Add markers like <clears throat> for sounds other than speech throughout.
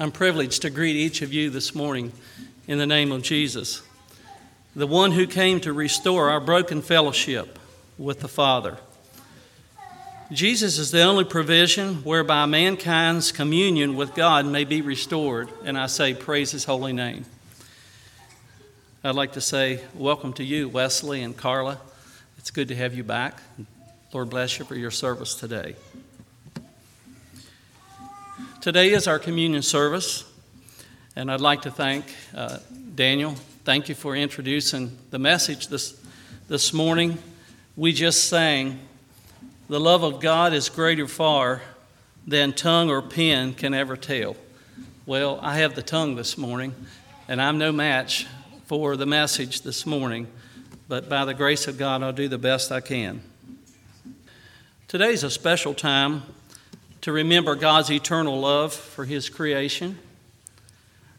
I'm privileged to greet each of you this morning in the name of Jesus, the one who came to restore our broken fellowship with the Father. Jesus is the only provision whereby mankind's communion with God may be restored, and I say, Praise His holy name. I'd like to say, Welcome to you, Wesley and Carla. It's good to have you back. Lord bless you for your service today. Today is our communion service, and I'd like to thank uh, Daniel. Thank you for introducing the message this, this morning. We just sang, The love of God is greater far than tongue or pen can ever tell. Well, I have the tongue this morning, and I'm no match for the message this morning, but by the grace of God, I'll do the best I can. Today's a special time to remember God's eternal love for His creation.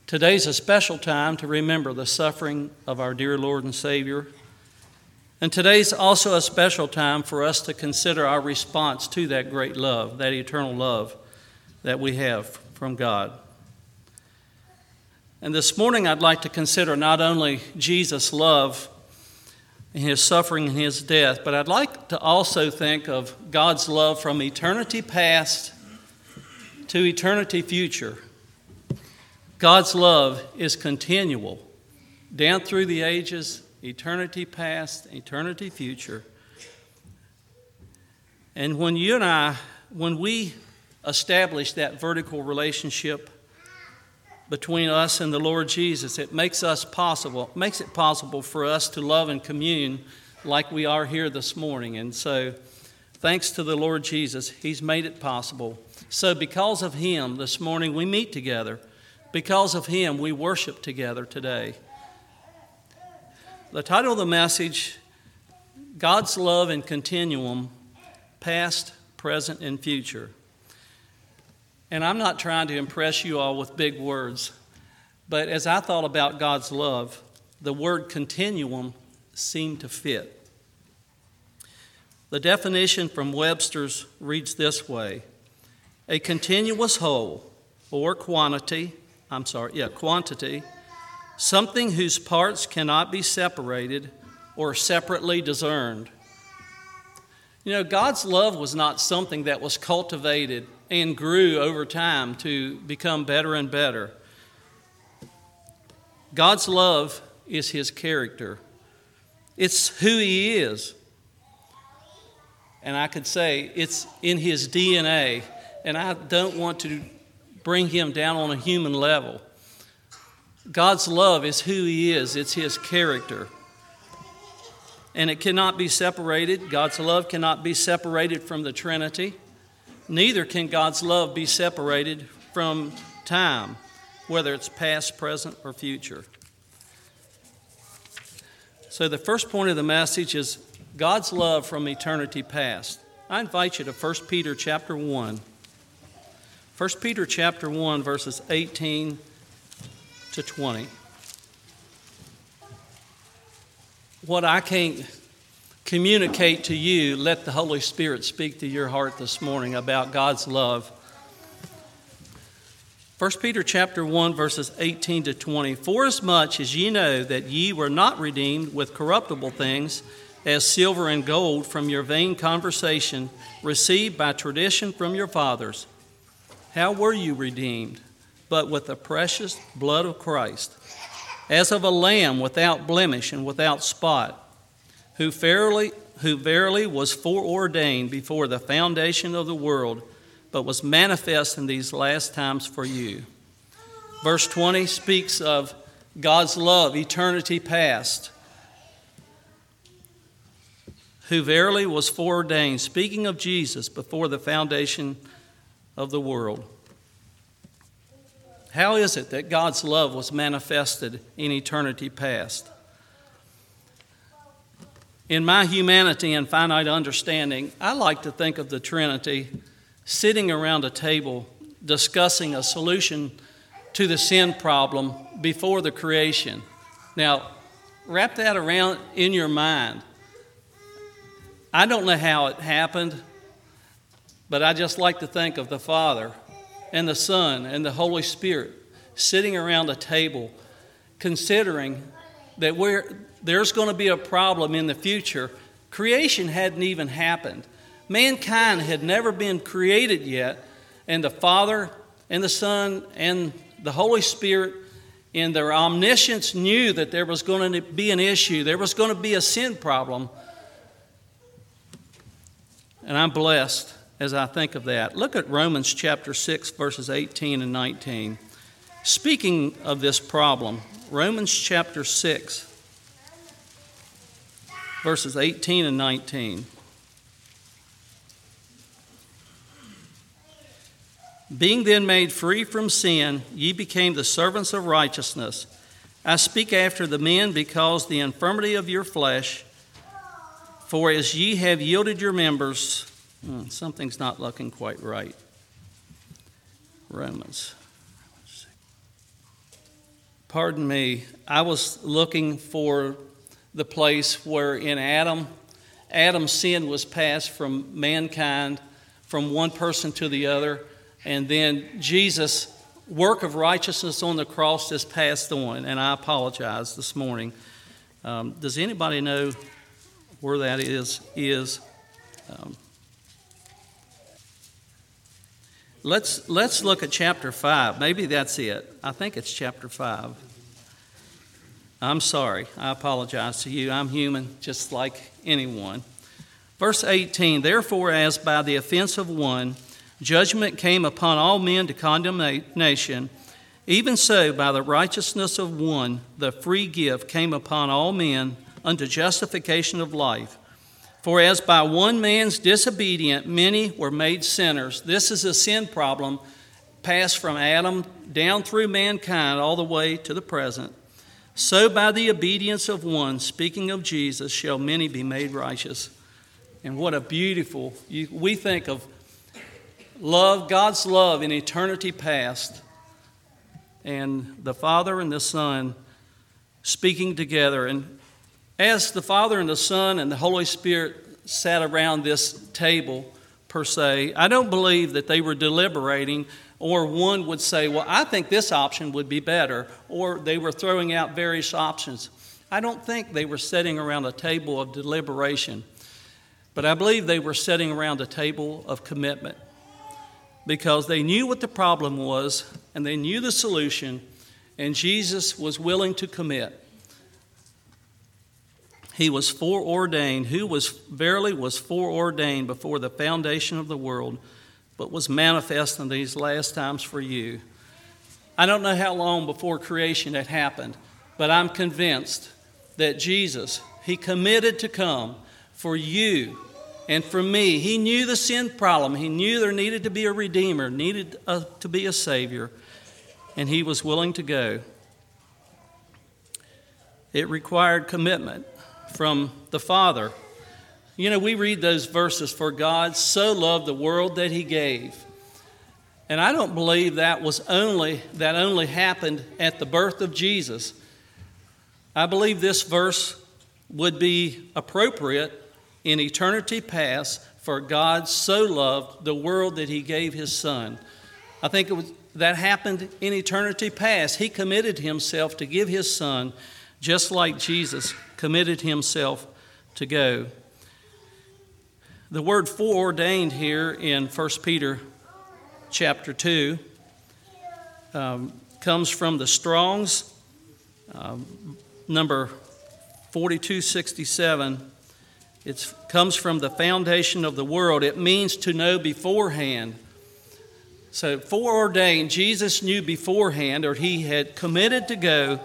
Today's a special time to remember the suffering of our dear Lord and Savior. And today's also a special time for us to consider our response to that great love, that eternal love that we have from God. And this morning, I'd like to consider not only Jesus' love and his suffering and his death, but I'd like to also think of God's love from eternity past to eternity future. God's love is continual, down through the ages, eternity past, eternity future. And when you and I, when we establish that vertical relationship between us and the Lord Jesus, it makes us possible, makes it possible for us to love and commune like we are here this morning. And so, thanks to the Lord Jesus, He's made it possible. So, because of Him, this morning we meet together. Because of Him, we worship together today. The title of the message God's Love and Continuum, Past, Present, and Future. And I'm not trying to impress you all with big words, but as I thought about God's love, the word continuum seemed to fit. The definition from Webster's reads this way a continuous whole or quantity, I'm sorry, yeah, quantity, something whose parts cannot be separated or separately discerned. You know, God's love was not something that was cultivated and grew over time to become better and better. God's love is His character, it's who He is. And I could say it's in His DNA and I don't want to bring him down on a human level. God's love is who he is, it's his character. And it cannot be separated. God's love cannot be separated from the Trinity. Neither can God's love be separated from time, whether it's past, present, or future. So, the first point of the message is God's love from eternity past. I invite you to 1 Peter chapter 1. 1 Peter chapter 1 verses 18 to 20. What I can't communicate to you, let the Holy Spirit speak to your heart this morning about God's love. 1 Peter chapter 1 verses 18 to 20 For as much as ye know that ye were not redeemed with corruptible things as silver and gold from your vain conversation received by tradition from your fathers how were you redeemed? But with the precious blood of Christ, as of a lamb without blemish and without spot, who verily, who verily was foreordained before the foundation of the world, but was manifest in these last times for you. Verse 20 speaks of God's love, eternity past, who verily was foreordained, speaking of Jesus before the foundation of the world. How is it that God's love was manifested in eternity past? In my humanity and finite understanding, I like to think of the Trinity sitting around a table discussing a solution to the sin problem before the creation. Now, wrap that around in your mind. I don't know how it happened. But I just like to think of the Father and the Son and the Holy Spirit sitting around a table, considering that we're, there's going to be a problem in the future. Creation hadn't even happened. Mankind had never been created yet, and the Father and the Son and the Holy Spirit, in their omniscience, knew that there was going to be an issue, there was going to be a sin problem. And I'm blessed as I think of that. Look at Romans chapter 6, verses 18 and 19. Speaking of this problem, Romans chapter 6, verses 18 and 19. Being then made free from sin, ye became the servants of righteousness. I speak after the men because the infirmity of your flesh, for as ye have yielded your members, hmm, something's not looking quite right. Romans. Pardon me, I was looking for the place where in Adam, Adam's sin was passed from mankind, from one person to the other and then Jesus' work of righteousness on the cross is passed on, and I apologize this morning. Um, does anybody know where that is? Is um, let's let's look at chapter five. Maybe that's it. I think it's chapter five. I'm sorry. I apologize to you. I'm human, just like anyone. Verse 18 Therefore, as by the offense of one Judgment came upon all men to condemnation. Even so, by the righteousness of one, the free gift came upon all men unto justification of life. For as by one man's disobedience many were made sinners, this is a sin problem passed from Adam down through mankind all the way to the present. So by the obedience of one, speaking of Jesus, shall many be made righteous. And what a beautiful, we think of love, God's love in eternity past, and the Father and the Son speaking together. And as the Father and the Son and the Holy Spirit sat around this table, per se, I don't believe that they were deliberating, or one would say, Well, I think this option would be better, or they were throwing out various options. I don't think they were sitting around a table of deliberation, but I believe they were sitting around a table of commitment because they knew what the problem was and they knew the solution, and Jesus was willing to commit. He was foreordained, who was verily was foreordained before the foundation of the world, but was manifest in these last times for you. I don't know how long before creation had happened, but I'm convinced that Jesus, He committed to come for you and for me, he knew the sin problem. He knew there needed to be a redeemer, needed a, to be a savior, and he was willing to go. It required commitment from the Father. You know, we read those verses for God so loved the world that he gave. And I don't believe that was only that only happened at the birth of Jesus. I believe this verse would be appropriate in eternity past, for God so loved the world that he gave his son. I think was, that happened in eternity past. He committed himself to give his son, just like Jesus committed himself to go. The word foreordained here in 1 Peter chapter 2 um, comes from the Strong's um, number 4267 it comes from the foundation of the world. It means to know beforehand. So, foreordained, Jesus knew beforehand, or he had committed to go.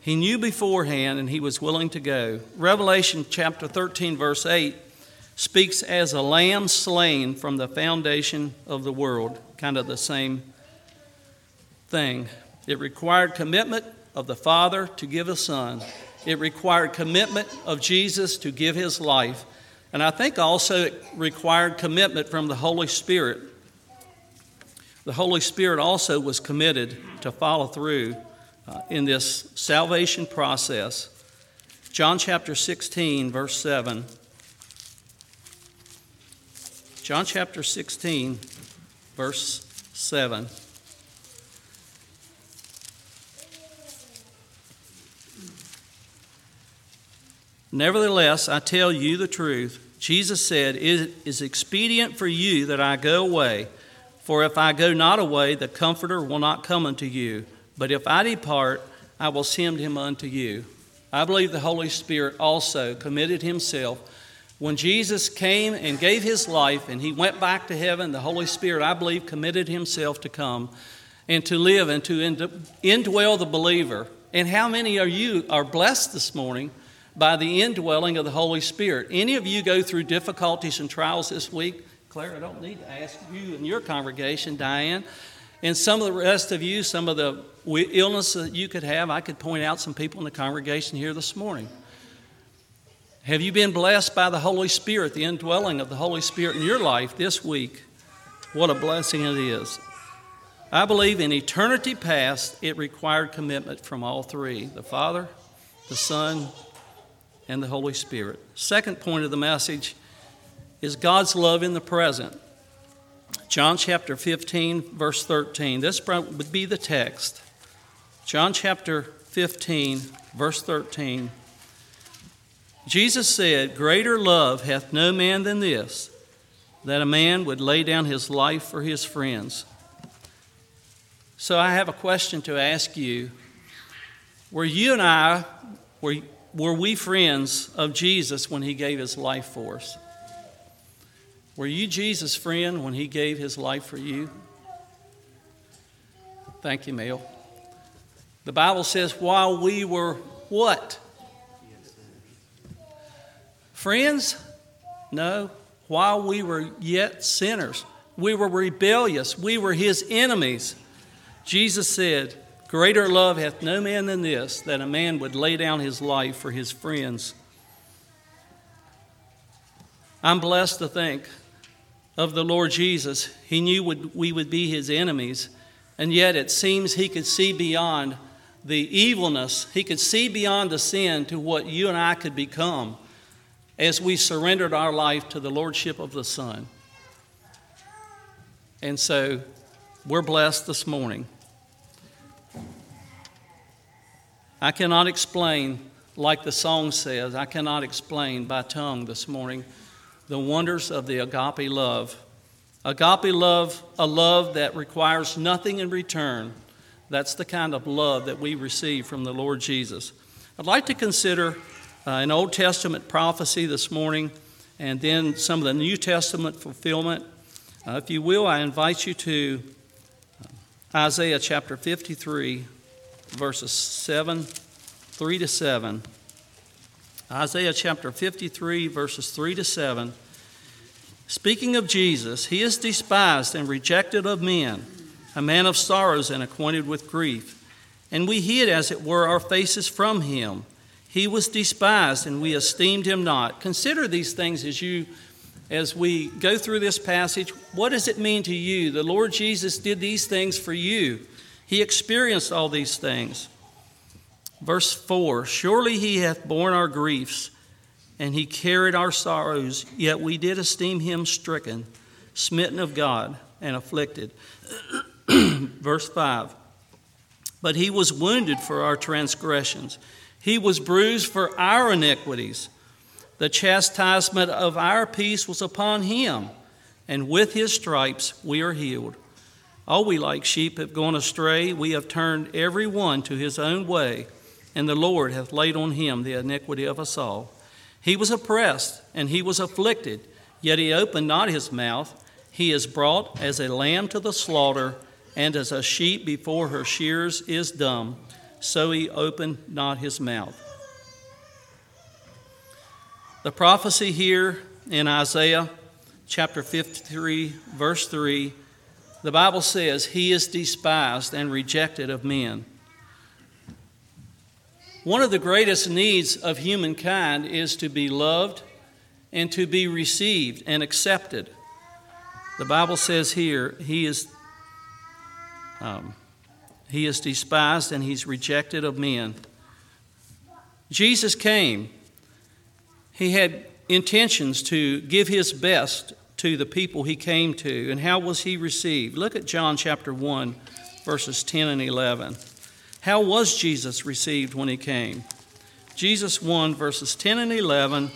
He knew beforehand and he was willing to go. Revelation chapter 13, verse 8 speaks as a lamb slain from the foundation of the world. Kind of the same thing. It required commitment of the Father to give a Son. It required commitment of Jesus to give his life. And I think also it required commitment from the Holy Spirit. The Holy Spirit also was committed to follow through uh, in this salvation process. John chapter 16, verse 7. John chapter 16, verse 7. Nevertheless, I tell you the truth. Jesus said, It is expedient for you that I go away. For if I go not away, the Comforter will not come unto you. But if I depart, I will send him unto you. I believe the Holy Spirit also committed himself. When Jesus came and gave his life and he went back to heaven, the Holy Spirit, I believe, committed himself to come and to live and to indwell the believer. And how many of you are blessed this morning by the indwelling of the Holy Spirit. Any of you go through difficulties and trials this week? Claire, I don't need to ask you and your congregation, Diane. And some of the rest of you, some of the illness that you could have, I could point out some people in the congregation here this morning. Have you been blessed by the Holy Spirit, the indwelling of the Holy Spirit in your life this week? What a blessing it is. I believe in eternity past, it required commitment from all three the Father, the Son, and the Holy Spirit. Second point of the message is God's love in the present. John chapter 15, verse 13. This would be the text. John chapter 15, verse 13. Jesus said, Greater love hath no man than this, that a man would lay down his life for his friends. So I have a question to ask you. Were you and I, were, were we friends of Jesus when he gave his life for us? Were you Jesus' friend when he gave his life for you? Thank you, Mel. The Bible says, while we were what? Friends? No. While we were yet sinners, we were rebellious, we were his enemies. Jesus said, Greater love hath no man than this, that a man would lay down his life for his friends. I'm blessed to think of the Lord Jesus. He knew we would be his enemies, and yet it seems he could see beyond the evilness, he could see beyond the sin to what you and I could become as we surrendered our life to the Lordship of the Son. And so we're blessed this morning. I cannot explain, like the song says, I cannot explain by tongue this morning the wonders of the agape love. Agape love, a love that requires nothing in return. That's the kind of love that we receive from the Lord Jesus. I'd like to consider uh, an Old Testament prophecy this morning and then some of the New Testament fulfillment. Uh, if you will, I invite you to uh, Isaiah chapter 53 verses 7, 3 to 7. Isaiah chapter 53, verses 3 to 7. Speaking of Jesus, he is despised and rejected of men, a man of sorrows and acquainted with grief. And we hid, as it were, our faces from him. He was despised, and we esteemed him not. Consider these things as you as we go through this passage. What does it mean to you? The Lord Jesus did these things for you. He experienced all these things. Verse 4 Surely he hath borne our griefs, and he carried our sorrows, yet we did esteem him stricken, smitten of God, and afflicted. <clears throat> <clears throat> Verse 5 But he was wounded for our transgressions, he was bruised for our iniquities. The chastisement of our peace was upon him, and with his stripes we are healed. All we like sheep have gone astray. We have turned every one to his own way, and the Lord hath laid on him the iniquity of us all. He was oppressed, and he was afflicted, yet he opened not his mouth. He is brought as a lamb to the slaughter, and as a sheep before her shears is dumb, so he opened not his mouth. The prophecy here in Isaiah chapter 53, verse 3 the Bible says, He is despised and rejected of men. One of the greatest needs of humankind is to be loved and to be received and accepted. The Bible says here, He is. Um, he is despised and he's rejected of men. Jesus came. He had intentions to give his best to the people he came to. And how was he received? Look at John chapter 1, verses 10 and 11. How was Jesus received when he came? Jesus 1, verses 10 and 11.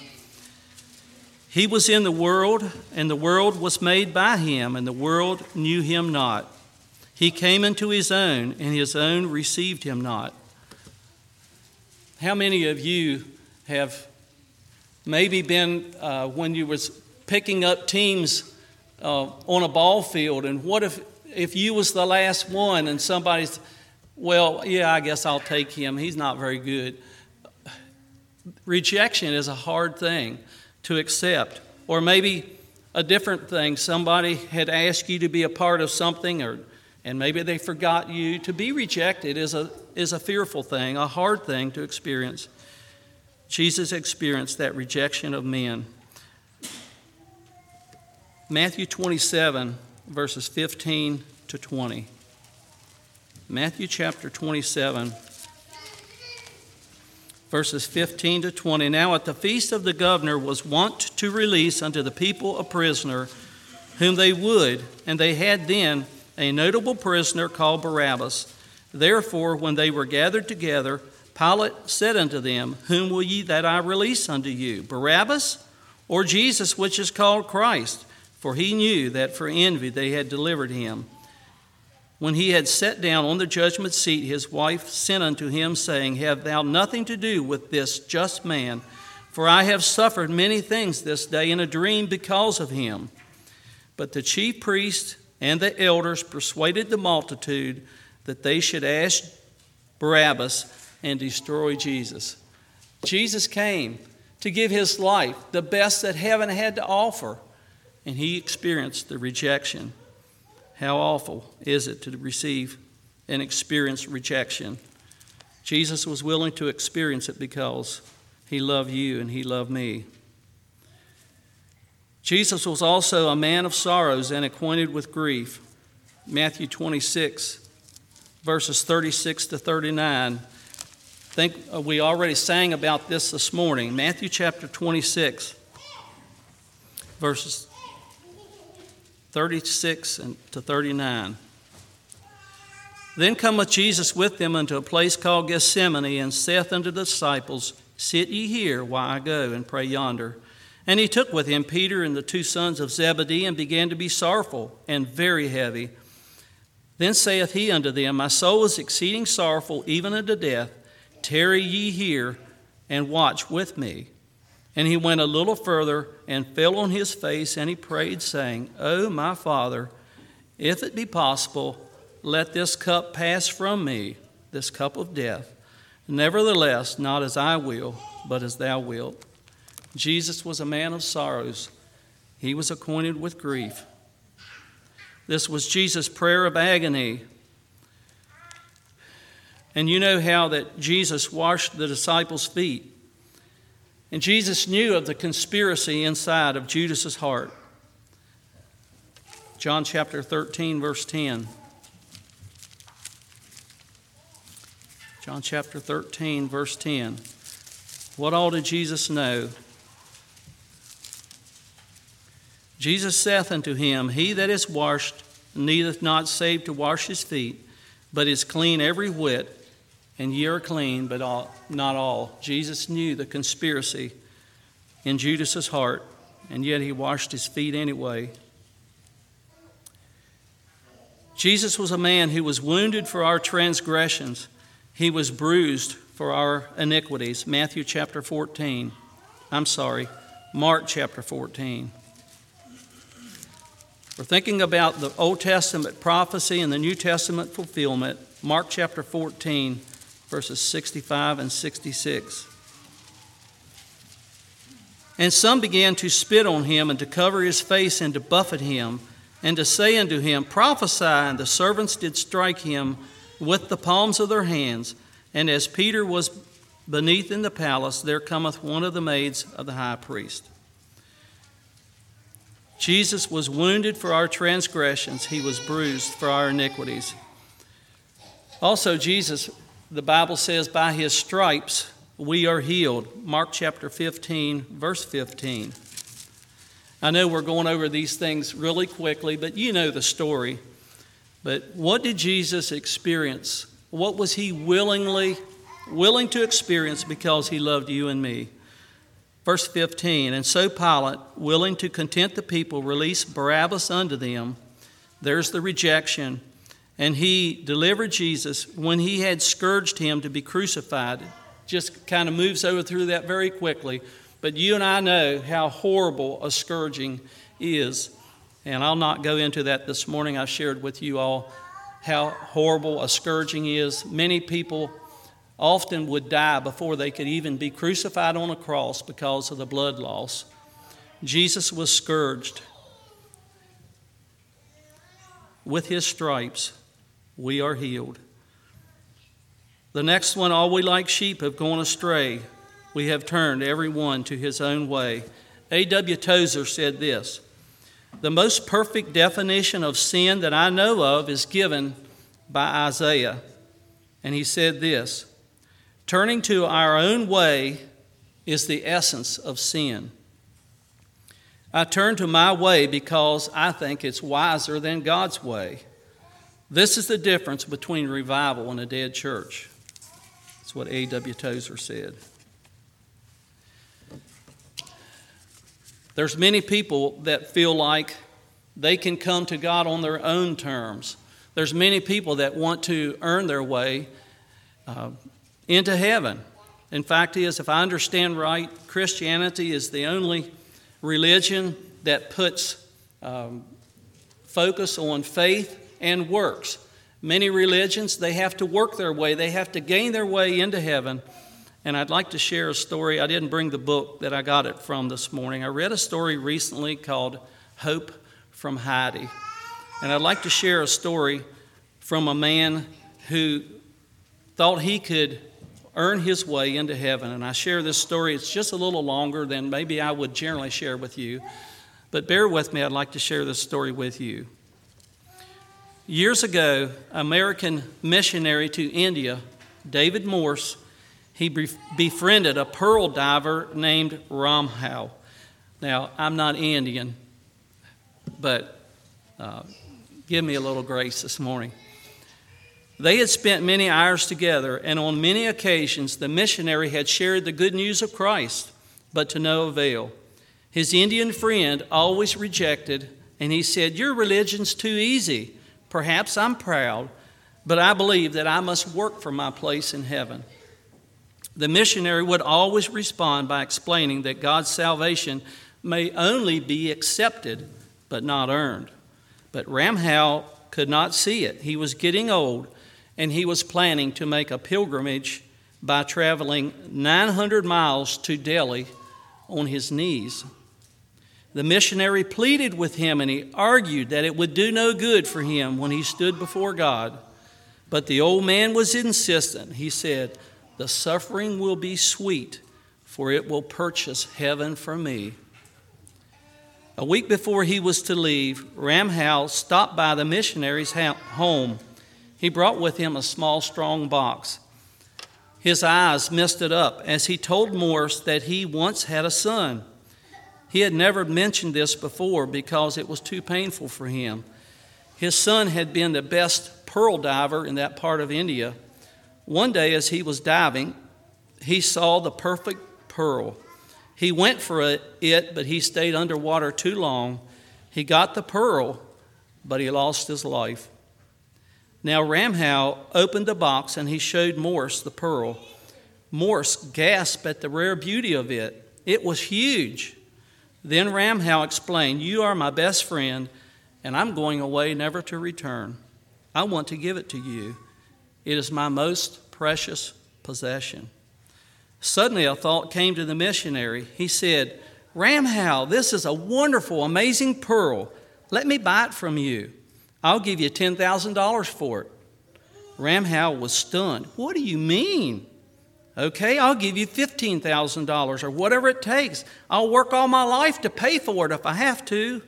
He was in the world, and the world was made by him, and the world knew him not. He came into his own, and his own received him not. How many of you have maybe been uh, when you was picking up teams uh, on a ball field, and what if if you was the last one and somebody's, well, yeah, I guess I'll take him. He's not very good. Rejection is a hard thing to accept, or maybe a different thing. Somebody had asked you to be a part of something, or and maybe they forgot you. To be rejected is a is a fearful thing, a hard thing to experience. Jesus experienced that rejection of men. Matthew 27, verses 15 to 20. Matthew chapter 27, verses 15 to 20. Now at the feast of the governor was wont to release unto the people a prisoner whom they would, and they had then a notable prisoner called Barabbas. Therefore, when they were gathered together, Pilate said unto them, Whom will ye that I release unto you, Barabbas or Jesus, which is called Christ? For he knew that for envy they had delivered him. When he had sat down on the judgment seat, his wife sent unto him, saying, Have thou nothing to do with this just man? For I have suffered many things this day in a dream because of him. But the chief priests and the elders persuaded the multitude that they should ask Barabbas and destroy Jesus. Jesus came to give his life, the best that heaven had to offer, and he experienced the rejection. How awful is it to receive and experience rejection? Jesus was willing to experience it because he loved you and he loved me. Jesus was also a man of sorrows and acquainted with grief. Matthew 26, verses 36 to 39 I think uh, we already sang about this this morning. Matthew chapter 26, verses 36 to 39. Then cometh Jesus with them unto a place called Gethsemane, and saith unto the disciples, Sit ye here while I go and pray yonder. And he took with him Peter and the two sons of Zebedee, and began to be sorrowful and very heavy. Then saith he unto them, My soul is exceeding sorrowful, even unto death. Tarry ye here and watch with me. And he went a little further and fell on his face, and he prayed, saying, O my Father, if it be possible, let this cup pass from me, this cup of death. Nevertheless, not as I will, but as thou wilt. Jesus was a man of sorrows. He was acquainted with grief. This was Jesus' prayer of agony and you know how that Jesus washed the disciples' feet. And Jesus knew of the conspiracy inside of Judas's heart. John chapter 13, verse 10. John chapter 13, verse 10. What all did Jesus know? Jesus saith unto him, He that is washed needeth not save to wash his feet, but is clean every whit and ye are clean, but all, not all. Jesus knew the conspiracy in Judas's heart, and yet he washed his feet anyway. Jesus was a man who was wounded for our transgressions, he was bruised for our iniquities. Matthew chapter 14. I'm sorry, Mark chapter 14. We're thinking about the Old Testament prophecy and the New Testament fulfillment. Mark chapter 14 verses 65 and 66. And some began to spit on him and to cover his face and to buffet him and to say unto him, Prophesy. And the servants did strike him with the palms of their hands. And as Peter was beneath in the palace, there cometh one of the maids of the high priest. Jesus was wounded for our transgressions, he was bruised for our iniquities. Also, Jesus the Bible says, by his stripes we are healed. Mark chapter 15, verse 15. I know we're going over these things really quickly, but you know the story. But what did Jesus experience? What was he willingly willing to experience because he loved you and me? Verse 15, and so Pilate, willing to content the people, released Barabbas unto them. There's the rejection. And he delivered Jesus when he had scourged him to be crucified. Just kind of moves over through that very quickly. But you and I know how horrible a scourging is. And I'll not go into that this morning. I shared with you all how horrible a scourging is. Many people often would die before they could even be crucified on a cross because of the blood loss. Jesus was scourged. With his stripes, we are healed. The next one, all we like sheep have gone astray. We have turned every one to his own way. A.W. Tozer said this The most perfect definition of sin that I know of is given by Isaiah. And he said this Turning to our own way is the essence of sin. I turn to my way because I think it's wiser than God's way. This is the difference between revival and a dead church. That's what A.W. Tozer said. There's many people that feel like they can come to God on their own terms. There's many people that want to earn their way uh, into heaven. In fact, is if I understand right, Christianity is the only religion that puts um, focus on faith and works. Many religions, they have to work their way, they have to gain their way into heaven. And I'd like to share a story. I didn't bring the book that I got it from this morning. I read a story recently called Hope from Heidi. And I'd like to share a story from a man who thought he could earn his way into heaven. And I share this story. It's just a little longer than maybe I would generally share with you. But bear with me, I'd like to share this story with you. Years ago, American missionary to India, David Morse, he befriended a pearl diver named Ramhal. Now, I'm not Indian, but uh, give me a little grace this morning. They had spent many hours together, and on many occasions the missionary had shared the good news of Christ, but to no avail. His Indian friend always rejected, and he said, Your religion's too easy. Perhaps I'm proud, but I believe that I must work for my place in heaven. The missionary would always respond by explaining that God's salvation may only be accepted but not earned. But Ramhal could not see it. He was getting old, and he was planning to make a pilgrimage by traveling 900 miles to Delhi on his knees. The missionary pleaded with him and he argued that it would do no good for him when he stood before God. But the old man was insistent. He said, the suffering will be sweet, for it will purchase heaven for me. A week before he was to leave, Ramhal stopped by the missionary's home. He brought with him a small, strong box. His eyes misted up as he told Morse that he once had a son. He had never mentioned this before because it was too painful for him. His son had been the best pearl diver in that part of India one day, as he was diving, he saw the perfect pearl. He went for it, but he stayed underwater too long. He got the pearl, but he lost his life. Now, Ramhal opened the box and he showed Morse the pearl. Morse gasped at the rare beauty of it. It was huge. Then Ramhal explained, You are my best friend, and I'm going away never to return. I want to give it to you. It is my most precious possession. Suddenly, a thought came to the missionary. He said, Ramhal, this is a wonderful, amazing pearl. Let me buy it from you. I'll give you $10,000 for it. Ramhal was stunned. What do you mean? Okay, I'll give you $15,000 or whatever it takes. I'll work all my life to pay for it if I have to.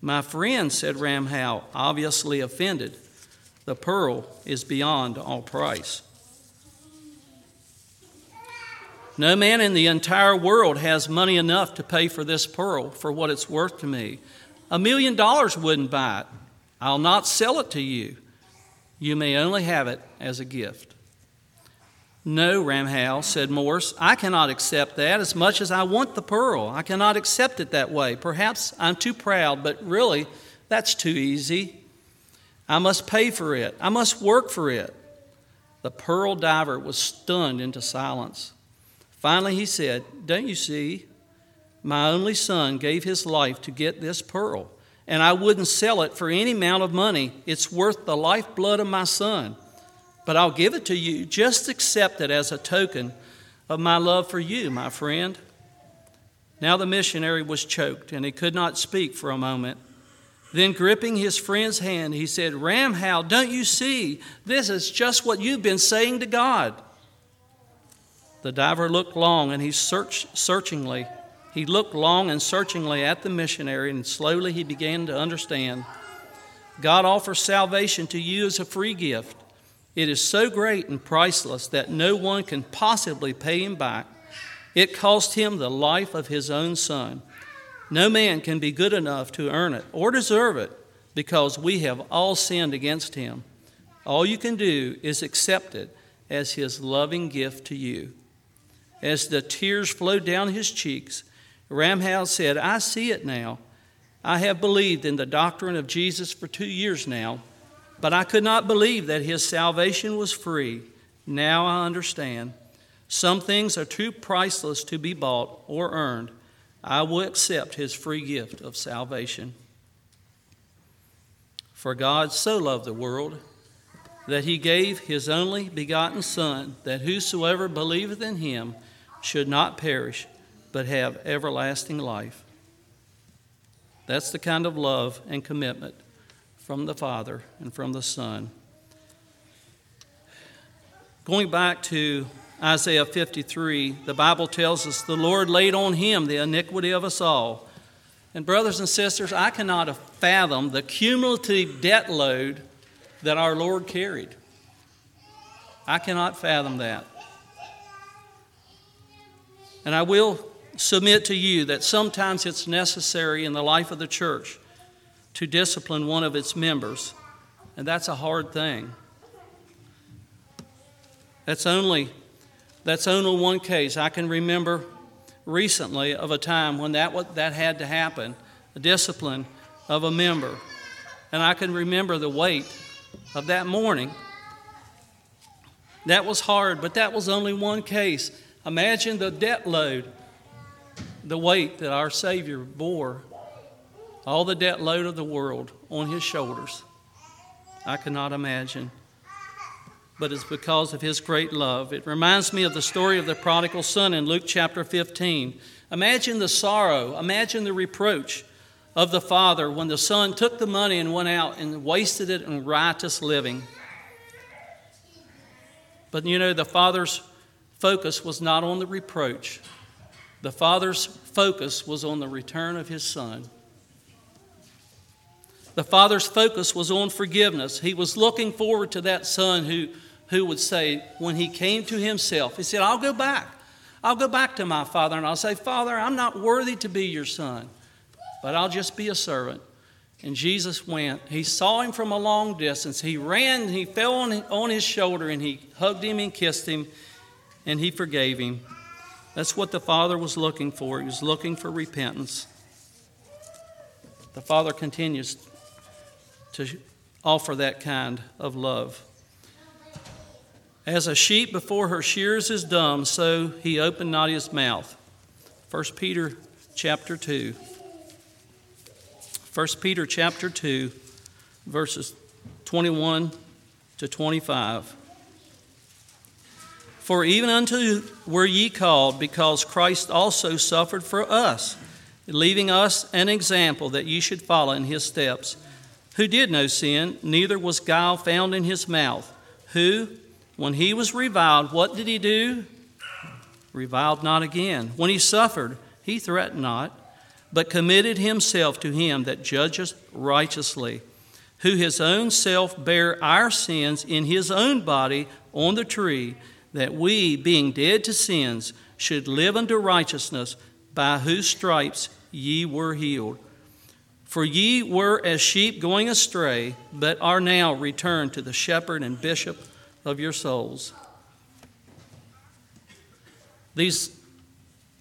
My friend, said Ramhal, obviously offended. The pearl is beyond all price. No man in the entire world has money enough to pay for this pearl for what it's worth to me. A million dollars wouldn't buy it. I'll not sell it to you. You may only have it as a gift. No, Ramhal, said Morse, I cannot accept that as much as I want the pearl. I cannot accept it that way. Perhaps I'm too proud, but really, that's too easy. I must pay for it, I must work for it. The pearl diver was stunned into silence. Finally, he said, Don't you see? My only son gave his life to get this pearl, and I wouldn't sell it for any amount of money. It's worth the lifeblood of my son. But I'll give it to you. Just accept it as a token of my love for you, my friend. Now the missionary was choked, and he could not speak for a moment. Then, gripping his friend's hand, he said, Ramhal, don't you see? This is just what you've been saying to God. The diver looked long and he searched searchingly. He looked long and searchingly at the missionary, and slowly he began to understand. God offers salvation to you as a free gift. It is so great and priceless that no one can possibly pay him back. It cost him the life of his own son. No man can be good enough to earn it or deserve it because we have all sinned against him. All you can do is accept it as his loving gift to you. As the tears flowed down his cheeks, Ramhal said, I see it now. I have believed in the doctrine of Jesus for two years now, but I could not believe that his salvation was free. Now I understand. Some things are too priceless to be bought or earned. I will accept his free gift of salvation. For God so loved the world that he gave his only begotten Son, that whosoever believeth in him should not perish, but have everlasting life. That's the kind of love and commitment from the Father and from the Son. Going back to Isaiah 53, the Bible tells us the Lord laid on him the iniquity of us all. And, brothers and sisters, I cannot fathom the cumulative debt load that our Lord carried. I cannot fathom that. And I will submit to you that sometimes it's necessary in the life of the church to discipline one of its members, and that's a hard thing. That's only that's only one case. I can remember recently of a time when that, that had to happen, a discipline of a member. And I can remember the weight of that morning. That was hard, but that was only one case. Imagine the debt load, the weight that our Savior bore, all the debt load of the world on his shoulders. I cannot imagine but it's because of his great love. It reminds me of the story of the prodigal son in Luke chapter 15. Imagine the sorrow, imagine the reproach of the father when the son took the money and went out and wasted it in riotous living. But you know, the father's focus was not on the reproach, the father's focus was on the return of his son. The father's focus was on forgiveness. He was looking forward to that son who who would say, when he came to himself, he said, I'll go back. I'll go back to my father and I'll say, Father, I'm not worthy to be your son, but I'll just be a servant. And Jesus went. He saw him from a long distance. He ran, he fell on, on his shoulder, and he hugged him and kissed him, and he forgave him. That's what the Father was looking for. He was looking for repentance. The Father continues to offer that kind of love. As a sheep before her shears is dumb, so he opened not his mouth. 1 Peter chapter 2. 1 Peter chapter 2, verses 21 to 25. For even unto were ye called, because Christ also suffered for us, leaving us an example that ye should follow in his steps, who did no sin, neither was guile found in his mouth, who, when he was reviled, what did he do? Reviled not again. When he suffered, he threatened not, but committed himself to him that judgeth righteously, who his own self bare our sins in his own body on the tree, that we, being dead to sins, should live unto righteousness, by whose stripes ye were healed. For ye were as sheep going astray, but are now returned to the shepherd and bishop of your souls. These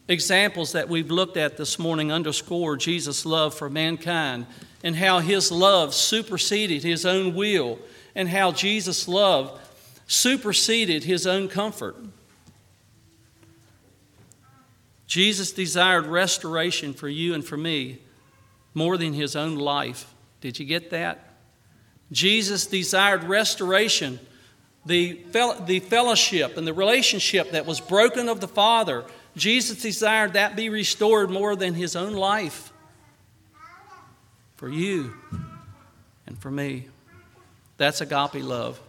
examples that we've looked at this morning underscore Jesus' love for mankind and how his love superseded his own will and how Jesus' love superseded his own comfort. Jesus desired restoration for you and for me more than his own life. Did you get that? Jesus desired restoration, the, the fellowship and the relationship that was broken of the Father Jesus desired that be restored more than his own life for you and for me. That's agape love,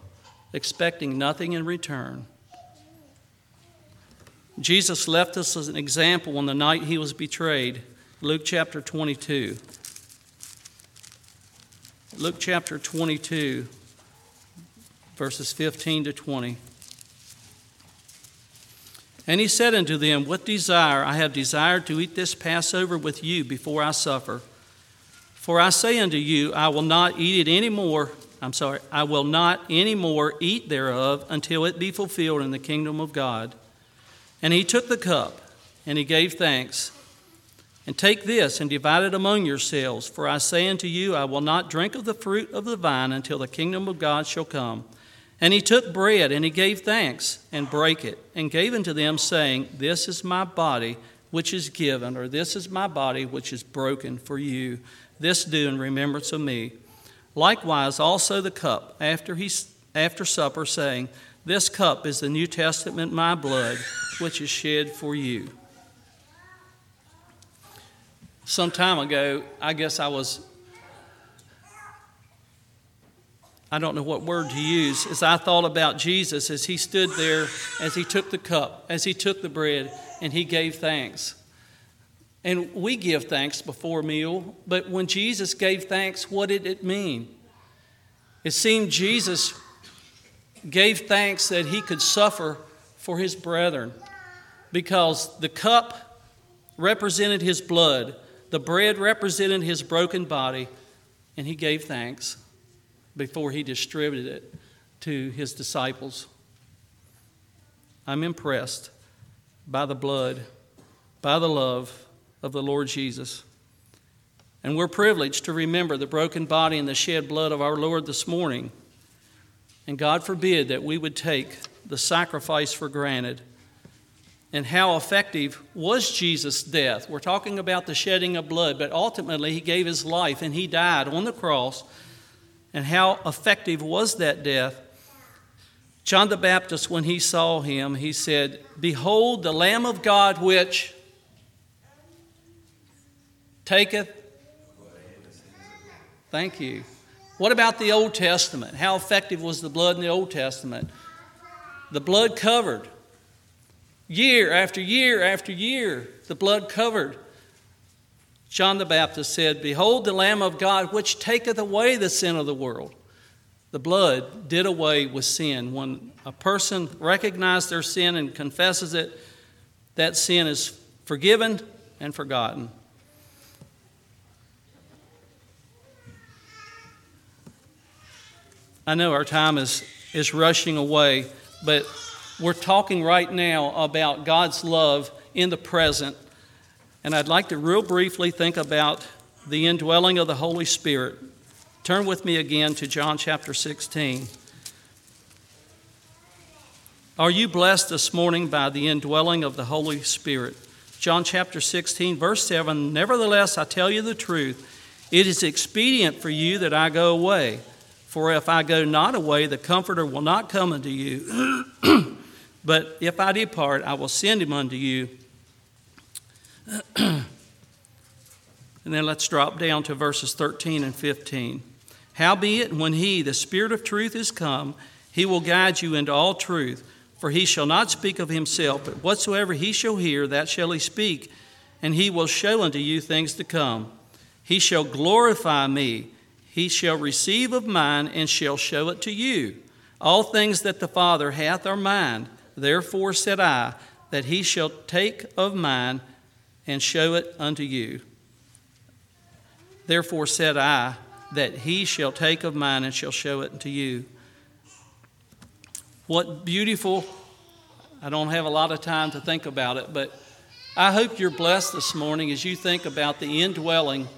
expecting nothing in return. Jesus left us as an example on the night he was betrayed. Luke chapter 22. Luke chapter 22, verses 15 to 20. And he said unto them, What desire I have desired to eat this Passover with you before I suffer. For I say unto you, I will not eat it any more. I'm sorry, I will not any more eat thereof until it be fulfilled in the kingdom of God. And he took the cup, and he gave thanks. And take this and divide it among yourselves. For I say unto you, I will not drink of the fruit of the vine until the kingdom of God shall come. And he took bread, and he gave thanks, and brake it, and gave unto them, saying, This is my body, which is given, or this is my body, which is broken for you. This do in remembrance of me. Likewise, also the cup, after, he, after supper, saying, This cup is the New Testament, my blood, which is shed for you. Some time ago, I guess I was I don't know what word to use, as I thought about Jesus as he stood there, as he took the cup, as he took the bread, and he gave thanks. And we give thanks before meal, but when Jesus gave thanks, what did it mean? It seemed Jesus gave thanks that he could suffer for his brethren because the cup represented his blood, the bread represented his broken body, and he gave thanks before he distributed it to his disciples. I'm impressed by the blood, by the love of the Lord Jesus. And we're privileged to remember the broken body and the shed blood of our Lord this morning. And God forbid that we would take the sacrifice for granted. And how effective was Jesus' death? We're talking about the shedding of blood, but ultimately he gave his life and he died on the cross and how effective was that death? John the Baptist, when he saw him, he said, Behold the Lamb of God which taketh. Thank you. What about the Old Testament? How effective was the blood in the Old Testament? The blood covered. Year after year after year, the blood covered John the Baptist said, Behold the Lamb of God, which taketh away the sin of the world. The blood did away with sin. When a person recognizes their sin and confesses it, that sin is forgiven and forgotten. I know our time is, is rushing away, but we're talking right now about God's love in the present and I'd like to real briefly think about the indwelling of the Holy Spirit. Turn with me again to John chapter 16. Are you blessed this morning by the indwelling of the Holy Spirit? John chapter 16, verse 7 Nevertheless, I tell you the truth, it is expedient for you that I go away. For if I go not away, the Comforter will not come unto you. <clears throat> but if I depart, I will send him unto you. <clears throat> and then let's drop down to verses 13 and 15. Howbeit, when he, the Spirit of truth, is come, he will guide you into all truth. For he shall not speak of himself, but whatsoever he shall hear, that shall he speak, and he will show unto you things to come. He shall glorify me. He shall receive of mine, and shall show it to you. All things that the Father hath are mine. Therefore said I, that he shall take of mine and show it unto you. Therefore said I, that he shall take of mine and shall show it unto you. What beautiful, I don't have a lot of time to think about it, but I hope you're blessed this morning as you think about the indwelling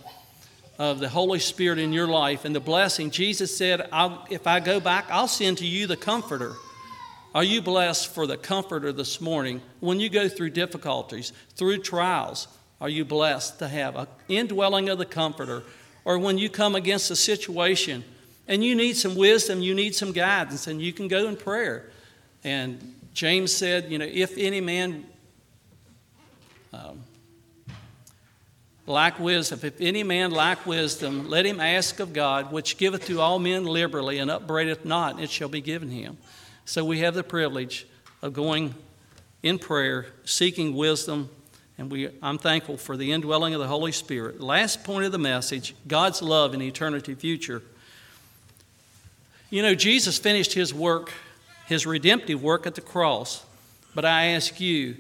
of the Holy Spirit in your life and the blessing. Jesus said, If I go back, I'll send to you the Comforter. Are you blessed for the Comforter this morning when you go through difficulties, through trials? Are you blessed to have an indwelling of the Comforter? Or when you come against a situation and you need some wisdom, you need some guidance, and you can go in prayer. And James said, You know, if any man um, lack wisdom, if any man lack wisdom, let him ask of God, which giveth to all men liberally and upbraideth not, and it shall be given him. So we have the privilege of going in prayer, seeking wisdom, and we, I'm thankful for the indwelling of the Holy Spirit. Last point of the message God's love in eternity future. You know, Jesus finished his work, his redemptive work at the cross. But I ask you,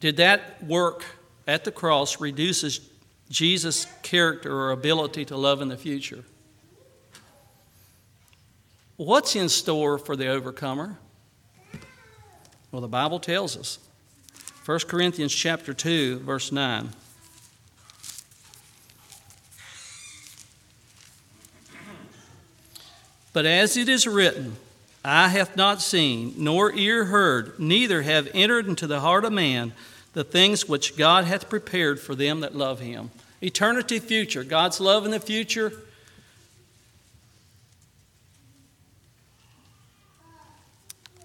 did that work at the cross reduces Jesus' character or ability to love in the future? What's in store for the overcomer? Well, the Bible tells us. 1 Corinthians chapter 2 verse 9. But as it is written, eye hath not seen, nor ear heard, neither have entered into the heart of man the things which God hath prepared for them that love him. Eternity future, God's love in the future.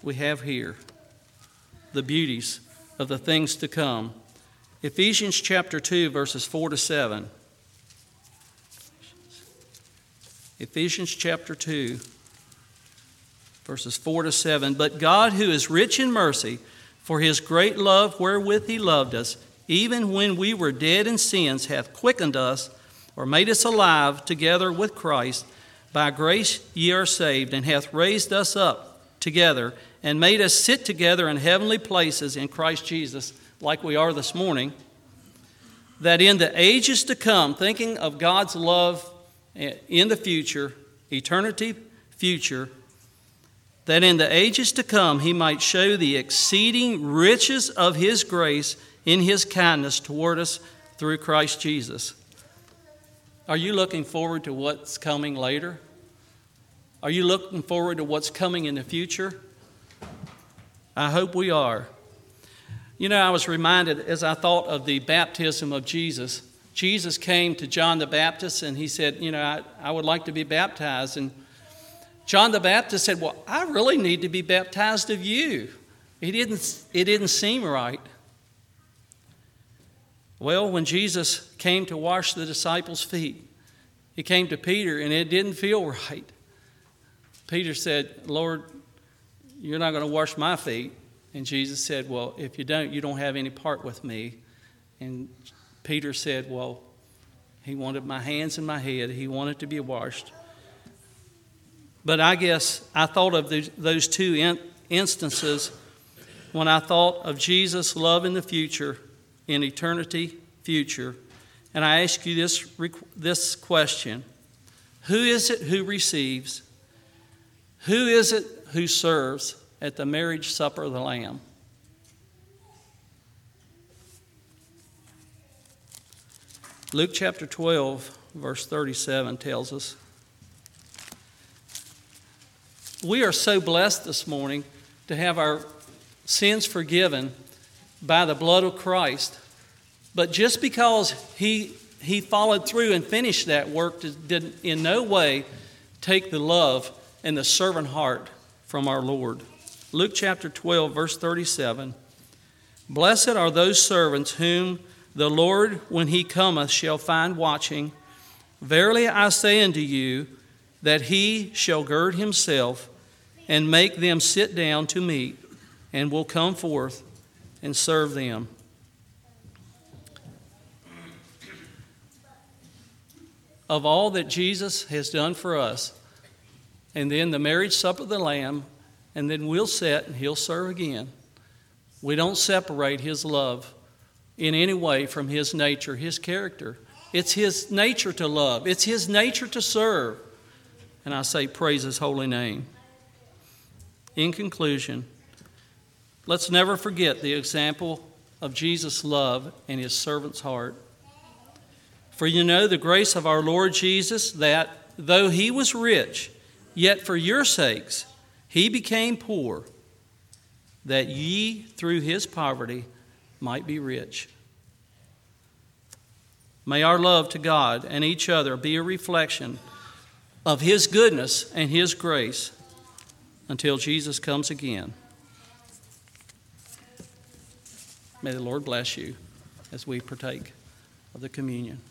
We have here the beauties of the things to come. Ephesians chapter 2, verses 4 to 7. Ephesians chapter 2, verses 4 to 7. But God, who is rich in mercy, for his great love wherewith he loved us, even when we were dead in sins, hath quickened us, or made us alive together with Christ. By grace ye are saved, and hath raised us up together, and made us sit together in heavenly places in Christ Jesus, like we are this morning, that in the ages to come, thinking of God's love in the future, eternity future, that in the ages to come he might show the exceeding riches of his grace in his kindness toward us through Christ Jesus. Are you looking forward to what's coming later? Are you looking forward to what's coming in the future? I hope we are. You know, I was reminded as I thought of the baptism of Jesus Jesus came to John the Baptist and he said, You know, I, I would like to be baptized. And John the Baptist said, Well, I really need to be baptized of you. It didn't, it didn't seem right. Well, when Jesus came to wash the disciples' feet, he came to Peter and it didn't feel right. Peter said, Lord, you're not going to wash my feet. And Jesus said, Well, if you don't, you don't have any part with me. And Peter said, Well, he wanted my hands and my head, he wanted to be washed. But I guess I thought of those two in- instances when I thought of Jesus' love in the future, in eternity future. And I ask you this, this question Who is it who receives? Who is it who serves at the marriage supper of the Lamb? Luke chapter 12, verse 37 tells us we are so blessed this morning to have our sins forgiven by the blood of Christ. But just because he, he followed through and finished that work did in no way take the love and the servant heart from our Lord. Luke chapter 12, verse 37 Blessed are those servants whom the Lord, when he cometh, shall find watching. Verily I say unto you, that he shall gird himself and make them sit down to meat, and will come forth and serve them. Of all that Jesus has done for us, and then the marriage supper of the Lamb, and then we'll sit and he'll serve again. We don't separate His love in any way from His nature, His character. It's His nature to love, it's His nature to serve. And I say, praise His holy name. In conclusion, let's never forget the example of Jesus' love and His servant's heart. For you know the grace of our Lord Jesus, that though He was rich, yet for your sakes He became poor, that ye through His poverty might be rich. May our love to God and each other be a reflection of His goodness and His grace until Jesus comes again. May the Lord bless you as we partake of the communion.